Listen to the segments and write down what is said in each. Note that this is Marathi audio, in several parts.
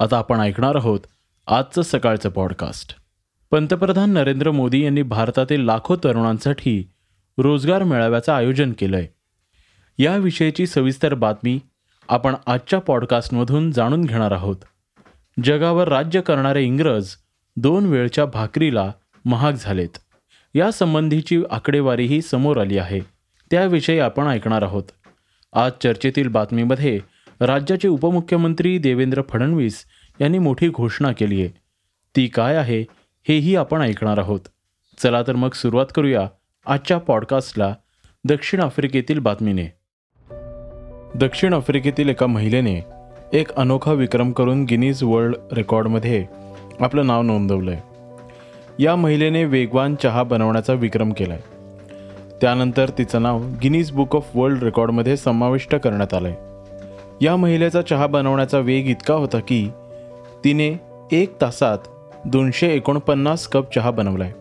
आता आपण ऐकणार आहोत आजचं सकाळचं पॉडकास्ट पंतप्रधान नरेंद्र मोदी यांनी भारतातील लाखो तरुणांसाठी रोजगार मेळाव्याचं आयोजन केलं आहे याविषयीची सविस्तर बातमी आपण आजच्या पॉडकास्टमधून जाणून घेणार आहोत. जगावर राज्य करणारे इंग्रज दोन वेळच्या भाकरीला महाग झालेत. यासंबंधीची आकडेवारीही समोर आली आहे. त्याविषयी आपण ऐकणार आहोत. आज चर्चेतील बातमीमध्ये राज्याचे उपमुख्यमंत्री देवेंद्र फडणवीस यांनी मोठी घोषणा केली आहे. ती काय आहे हेही आपण ऐकणार आहोत. चला तर मग सुरुवात करूया आजच्या पॉडकास्टला दक्षिण आफ्रिकेतील बातमीने. दक्षिण आफ्रिकेतील एका महिलेने एक अनोखा विक्रम करून गिनीज वर्ल्ड रेकॉर्डमध्ये आपलं नाव नोंदवलं आहे या महिलेने वेगवान चहा बनवण्याचा विक्रम केला आहे त्यानंतर तिचं नाव गिनीज बुक ऑफ वर्ल्ड रेकॉर्डमध्ये समाविष्ट करण्यात आलं आहे या महिलेचा चहा बनवण्याचा वेग इतका होता की तिने एक तासात दोनशे एकोणपन्नास कप चहा बनवलाय.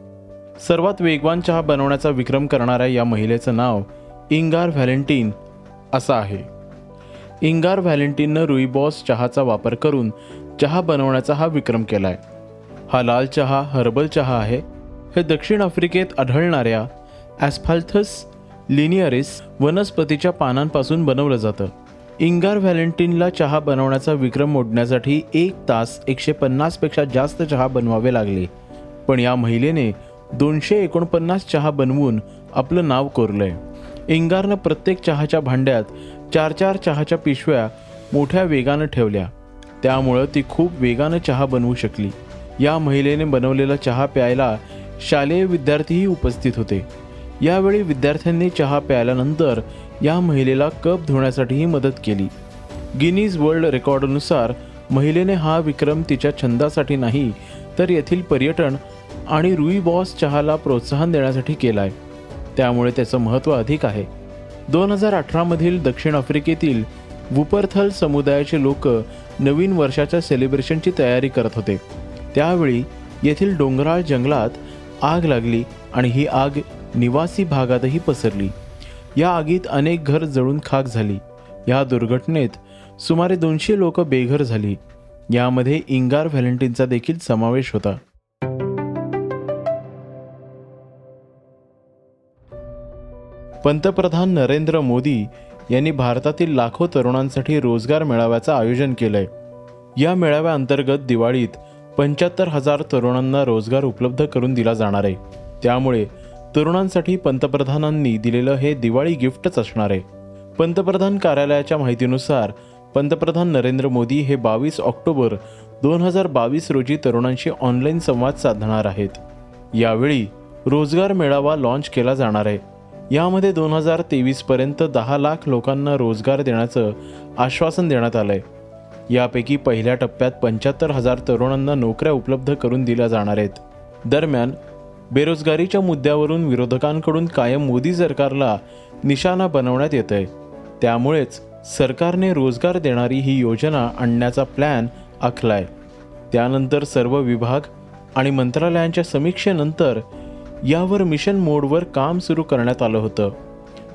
सर्वात वेगवान चहा बनवण्याचा विक्रम करणाऱ्या या महिलेचं नाव इंगार व्हॅलेंटीन असं आहे. इंगार व्हॅलेंटीननं रुईबॉस चहाचा वापर करून चहा बनवण्याचा हा विक्रम केलाय. हा लाल चहा हर्बल चहा आहे. हे दक्षिण आफ्रिकेत आढळणाऱ्या ॲस्फाल्थस लिनियरिस वनस्पतीच्या पानांपासून बनवलं जातं. इंगार व्हॅलेंटिनला चहा बनवण्याचा विक्रम मोडण्यासाठी एक तास एकशे पन्नासपेक्षा जास्त चहा बनवावे लागले. पण या महिलेने दोनशे एकोणपन्नास चहा बनवून आपलं नाव कोरलंय. इंगारनं प्रत्येक चहाच्या भांड्यात चार चार चहाच्या पिशव्या मोठ्या वेगानं ठेवल्या. त्यामुळं ती खूप वेगानं चहा बनवू शकली. या महिलेने बनवलेला चहा प्यायला शालेय विद्यार्थीही उपस्थित होते. यावेळी विद्यार्थ्यांनी चहा प्यायल्यानंतर या महिलेला कप धुण्यासाठीही मदत केली. गिनीज वर्ल्ड रेकॉर्डनुसार महिलेने हा विक्रम तिच्या छंदासाठी नाही तर येथील पर्यटन आणि रुई बॉस चहाला प्रोत्साहन देण्यासाठी केलाय. त्यामुळे त्याचं महत्त्व अधिक आहे. दोन हजार अठरामधील दक्षिण आफ्रिकेतील वुपरथल समुदायाचे लोक नवीन वर्षाच्या सेलिब्रेशनची तयारी करत होते. त्यावेळी येथील डोंगराळ जंगलात आग लागली आणि ही आग निवासी भागातही पसरली. या आगीत अनेक घर जळून खाक झाली. या दुर्घटनेत सुमारे दोनशे लोक बेघर झाली. यामध्ये इंगार व्हॅलेंटिनचा देखील समावेश होता. पंतप्रधान नरेंद्र मोदी यांनी भारतातील लाखो तरुणांसाठी रोजगार मेळाव्याचं आयोजन केलंय. या मेळाव्याअंतर्गत दिवाळीत पंच्याहत्तर हजार तरुणांना रोजगार उपलब्ध करून दिला जाणार आहे. त्यामुळे तरुणांसाठी पंतप्रधानांनी दिलेलं हे दिवाळी गिफ्टच असणार आहे. पंतप्रधान कार्यालयाच्या माहितीनुसार पंतप्रधान नरेंद्र मोदी हे बावीस ऑक्टोबर दोन हजार बावीस रोजी तरुणांशी ऑनलाईन संवाद साधणार आहेत. यावेळी रोजगार मेळावा लाँच केला जाणार आहे. यामध्ये दोन हजार तेवीसपर्यंत दहा लाख लोकांना रोजगार देण्याचं आश्वासन देण्यात आलंय. यापैकी पहिल्या टप्प्यात पंच्याहत्तर हजार तरुणांना नोकऱ्या उपलब्ध करून दिल्या जाणार आहेत. दरम्यान बेरोजगारीच्या मुद्द्यावरून विरोधकांकडून कायम मोदी सरकारला निशाणा बनवण्यात येत आहे त्यामुळेच सरकारने रोजगार देणारी ही योजना आणण्याचा प्लॅन आखलाय. त्यानंतर सर्व विभाग आणि मंत्रालयांच्या समीक्षेनंतर यावर मिशन मोडवर काम सुरू करण्यात आलं होतं.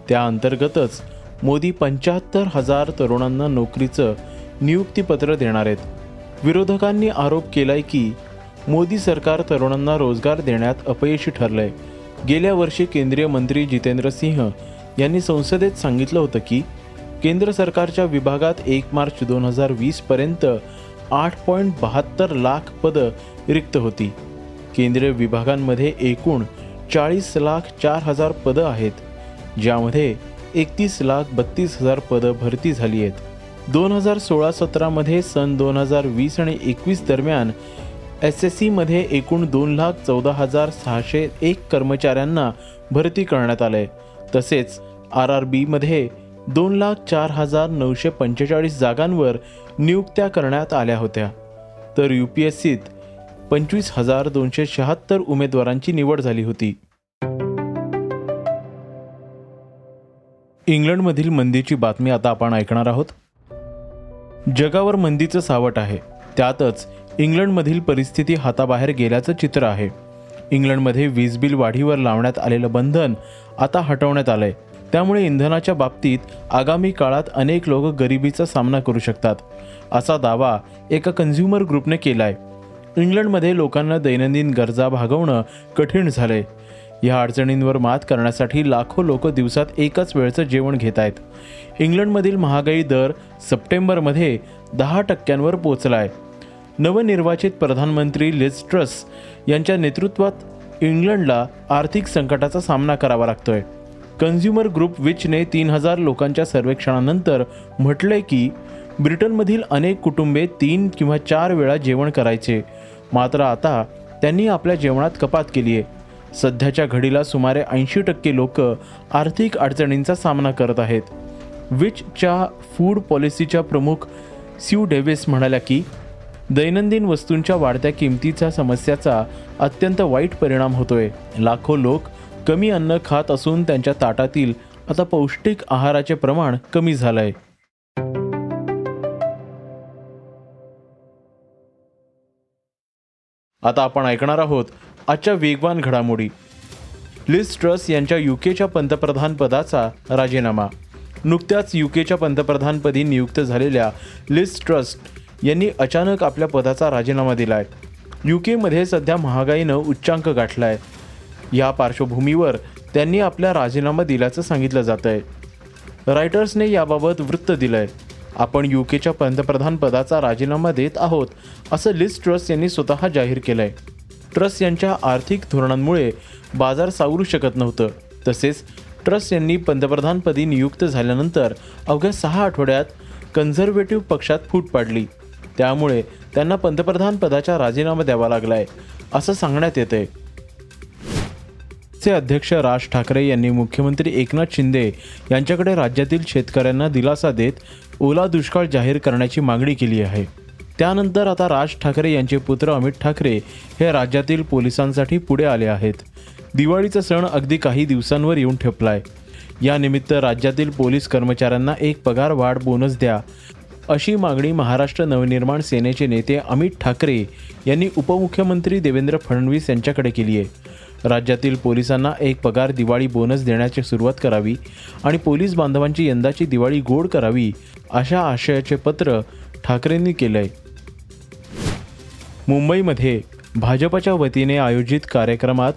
त्या अंतर्गतच मोदी पंच्याहत्तर हजार तरुणांना नोकरीचं नियुक्तीपत्र देणार आहेत. विरोधकांनी आरोप केलाय की मोदी सरकार तरुणांना रोजगार देण्यात अपयशी ठरलंय. गेल्या वर्षी केंद्रीय मंत्री जितेंद्र सिंह यांनी संसदेत सांगितलं होतं की केंद्र सरकारच्या विभागात एक मार्च दोन हजार वीसपर्यंत आठ पॉईंट बहात्तर लाख पदं रिक्त होती. केंद्रीय विभागांमध्ये एकूण चाळीस लाख चार हजार पदं आहेत ज्यामध्ये एकतीस लाख बत्तीस हजार पदं भरती झाली आहेत. दोन हजार सोळा सतरामध्ये सन दोन हजार वीस आणि एकवीस दरम्यान एस एस सीमध्ये एकूण दोन लाख चौदा हजार सहाशे एक कर्मचाऱ्यांना भरती करण्यात आले तसेच आर आर बीमध्ये दोन लाख चार हजार नऊशे पंचेचाळीस जागांवर नियुक्त्या करण्यात आल्या होत्या. तर यू पी एस सीत पंचवीस हजार दोनशे शहात्तर उमेदवारांची निवड झाली होती. इंग्लंडमधील मंदीची बातमी आता आपण ऐकणार आहोत. जगावर मंदीचं सावट आहे. त्यातच इंग्लंडमधील परिस्थिती हाताबाहेर गेल्याचं चित्र आहे. इंग्लंडमध्ये वीज बिल वाढीवर लावण्यात आलेलं बंधन आता हटवण्यात आलंय. त्यामुळे इंधनाच्या बाबतीत आगामी काळात अनेक लोक गरिबीचा सामना करू शकतात असा दावा एका कन्झ्युमर ग्रुपने केलाय. इंग्लंडमध्ये लोकांना दैनंदिन गरजा भागवणं कठीण झालंय. या अडचणींवर मात करण्यासाठी लाखो लोक दिवसात एकाच वेळचं जेवण घेत आहेत इंग्लंडमधील महागाई दर सप्टेंबरमध्ये दहा टक्क्यांवर पोचलाय. नवनिर्वाचित प्रधानमंत्री लिज ट्रस यांच्या नेतृत्वात इंग्लंडला आर्थिक संकटाचा सामना करावा लागतोय. कन्झ्युमर ग्रुप विचने तीन हजार लोकांच्या सर्वेक्षणानंतर म्हटलंय की ब्रिटनमधील अनेक कुटुंबे तीन किंवा चार वेळा जेवण करायचे. मात्र आता त्यांनी आपल्या जेवणात कपात केली आहे. सध्याच्या घडीला सुमारे ऐंशी टक्के लोक आर्थिक अडचणींचा सामना करत आहेत. विचच्या फूड पॉलिसीच्या प्रमुख स्यू डेव्हिस म्हणाल्या की दैनंदिन वस्तूंच्या वाढत्या किमतीच्या समस्याचा अत्यंत वाईट परिणाम होतोय. लाखो लोक कमी अन्न खात असून त्यांच्या ताटातील आता पौष्टिक आहाराचे प्रमाण कमी झालंय. आता आपण ऐकणार आहोत आजच्या वेगवान घडामोडी. लिस ट्रस यांच्या युकेच्या पंतप्रधान पदाचा राजीनामा. नुकत्याच युकेच्या पंतप्रधानपदी नियुक्त झालेल्या लिस ट्रस्ट यांनी अचानक आपल्या पदाचा राजीनामा दिलाय. युकेमध्ये सध्या महागाईनं उच्चांक गाठला आहे या पार्श्वभूमीवर त्यांनी आपला राजीनामा दिल्याचं सांगितलं जात आहे रायटर्सने याबाबत वृत्त दिलं आहे आपण युकेच्या पंतप्रधान पदाचा राजीनामा देत आहोत असं लिस ट्रस यांनी स्वतः जाहीर केलं आहे ट्रस यांच्या आर्थिक धोरणांमुळे बाजार सावरू शकत नव्हतं. तसेच ट्रस यांनी पंतप्रधानपदी नियुक्त झाल्यानंतर अवघ्या सहा आठवड्यात कन्झर्वेटिव्ह पक्षात फूट पाडली. त्यामुळे त्यांना पंतप्रधान पदाचा राजीनामा द्यावा लागलाय असं सांगण्यात येतंय. चे अध्यक्ष राज ठाकरे यांनी मुख्यमंत्री एकनाथ शिंदे यांच्याकडे राज्यातील शेतकऱ्यांना दिलासा देत ओला दुष्काळ जाहीर करण्याची मागणी केली आहे. त्यानंतर आता राज ठाकरे यांचे पुत्र अमित ठाकरे हे राज्यातील पोलिसांसाठी पुढे आले आहेत. दिवाळीचा सण अगदी काही दिवसांवर येऊन ठेपलाय. यानिमित्त राज्यातील पोलीस कर्मचाऱ्यांना एक पगार वाढ बोनस द्या अशी मागणी महाराष्ट्र नवनिर्माण सेनेचे नेते अमित ठाकरे यांनी उपमुख्यमंत्री देवेंद्र फडणवीस यांच्याकडे केली आहे. राज्यातील पोलिसांना एक पगार दिवाळी बोनस देण्याची सुरुवात करावी आणि पोलीस बांधवांची यंदाची दिवाळी गोड करावी अशा आशयाचे पत्र ठाकरेंनी केलंय. मुंबईमध्ये भाजपच्या वतीने आयोजित कार्यक्रमात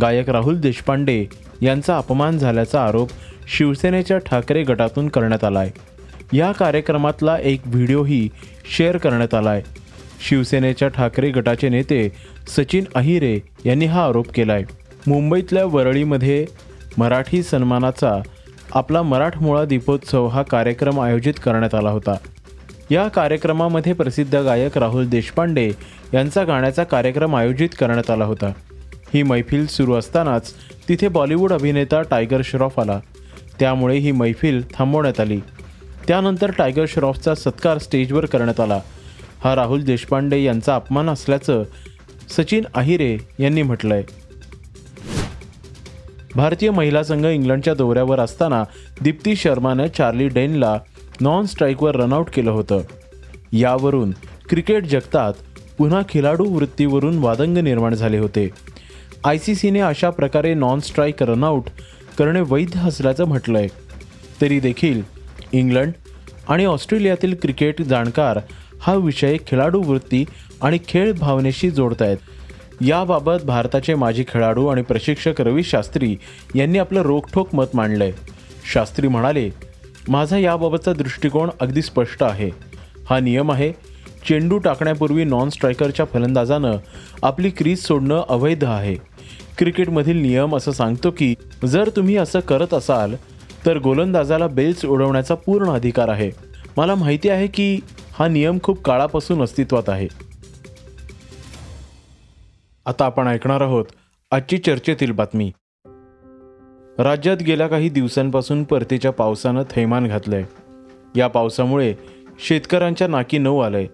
गायक राहुल देशपांडे यांचा अपमान झाल्याचा आरोप शिवसेनेच्या ठाकरे गटातून करण्यात आला आहे या कार्यक्रमातला एक व्हिडिओही शेअर करण्यात आलाय. शिवसेनेच्या ठाकरे गटाचे नेते सचिन अहिरे यांनी हा आरोप केलाय. मुंबईतल्या वरळीमध्ये मराठी सन्मानाचा आपला मराठमोळा दीपोत्सव हा कार्यक्रम आयोजित करण्यात आला होता. या कार्यक्रमामध्ये प्रसिद्ध गायक राहुल देशपांडे यांचा गाण्याचा कार्यक्रम आयोजित करण्यात आला होता. ही मैफिल सुरू असतानाच तिथे बॉलिवूड अभिनेता टायगर श्रॉफ आला. त्यामुळे ही मैफिल थांबवण्यात आली. त्यानंतर टायगर श्रॉफचा सत्कार स्टेजवर करण्यात आला. हा राहुल देशपांडे यांचा अपमान असल्याचं सचिन अहिरे यांनी म्हटलंय. भारतीय महिला संघ इंग्लंडच्या दौऱ्यावर असताना दीप्ती शर्मानं चार्ली डेनला नॉन स्ट्राईकवर रनआउट केलं होतं. यावरून क्रिकेट जगतात पुन्हा खिलाडू वृत्तीवरून वादंग निर्माण झाले होते. आय सी सीने अशा प्रकारे नॉन स्ट्राईक रनआउट करणे वैध असल्याचं म्हटलंय. तरी देखील इंग्लंड आणि ऑस्ट्रेलियातील क्रिकेट जाणकार हा विषय खेळाडू वृत्ती आणि खेळ भावनेशी जोडतायत याबाबत भारताचे माजी खेळाडू आणि प्रशिक्षक रवी शास्त्री यांनी आपलं रोखठोक मत मांडलंय. शास्त्री म्हणाले माझा याबाबतचा दृष्टिकोन अगदी स्पष्ट आहे. हा नियम आहे चेंडू टाकण्यापूर्वी नॉन स्ट्रायकरच्या फलंदाजानं आपली क्रीज सोडणं अवैध आहे. क्रिकेटमधील नियम असं सांगतो की जर तुम्ही असं करत असाल तर गोलंदाजाला बेल्स उडवण्याचा पूर्ण अधिकार आहे. मला माहिती आहे की हा नियम खूप काळापासून अस्तित्वात आहे. आता आपण ऐकणार आहोत आजची चर्चेतील बातमी. राज्यात गेल्या काही दिवसांपासून परतीच्या पावसानं थैमान घातलंय. या पावसामुळे शेतकऱ्यांच्या नाकी नऊ आलंय.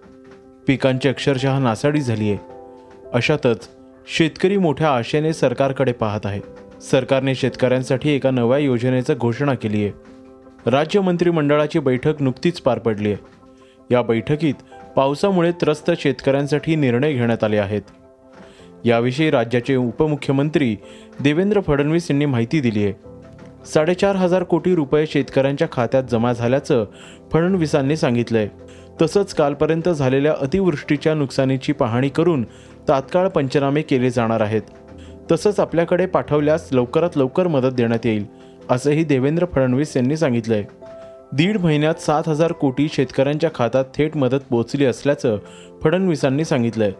पिकांची अक्षरशः नासाडी झाली आहे अशातच शेतकरी मोठ्या आशेने सरकारकडे पाहत आहे. सरकारने शेतकऱ्यांसाठी एका नव्या योजनेचं घोषणा केली आहे. राज्य मंत्रिमंडळाची बैठक नुकतीच पार पडली आहे. या बैठकीत पावसामुळे त्रस्त शेतकऱ्यांसाठी निर्णय घेण्यात आले आहेत. याविषयी राज्याचे उपमुख्यमंत्री देवेंद्र फडणवीस यांनी माहिती दिली आहे. साडेचार हजार कोटी रुपये शेतकऱ्यांच्या खात्यात जमा झाल्याचं फडणवीसांनी सांगितलंय. तसंच कालपर्यंत झालेल्या अतिवृष्टीच्या नुकसानीची पाहणी करून तात्काळ पंचनामे केले जाणार आहेत. तसंच आपल्याकडे पाठवल्यास लवकरात लवकर मदत देण्यात येईल असंही देवेंद्र फडणवीस यांनी सांगितलंय. दीड महिन्यात सात हजार कोटी शेतकऱ्यांच्या खात्यात थेट मदत पोहोचली असल्याचं फडणवीसांनी सांगितलंय.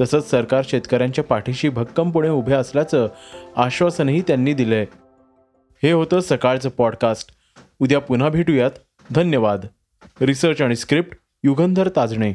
तसंच सरकार शेतकऱ्यांच्या पाठीशी भक्कमपणे उभे असल्याचं आश्वासनही त्यांनी दिलंय. हे होतं सकाळचं पॉडकास्ट. उद्या पुन्हा भेटूयात. धन्यवाद. रिसर्च आणि स्क्रिप्ट युगंधर ताजणे.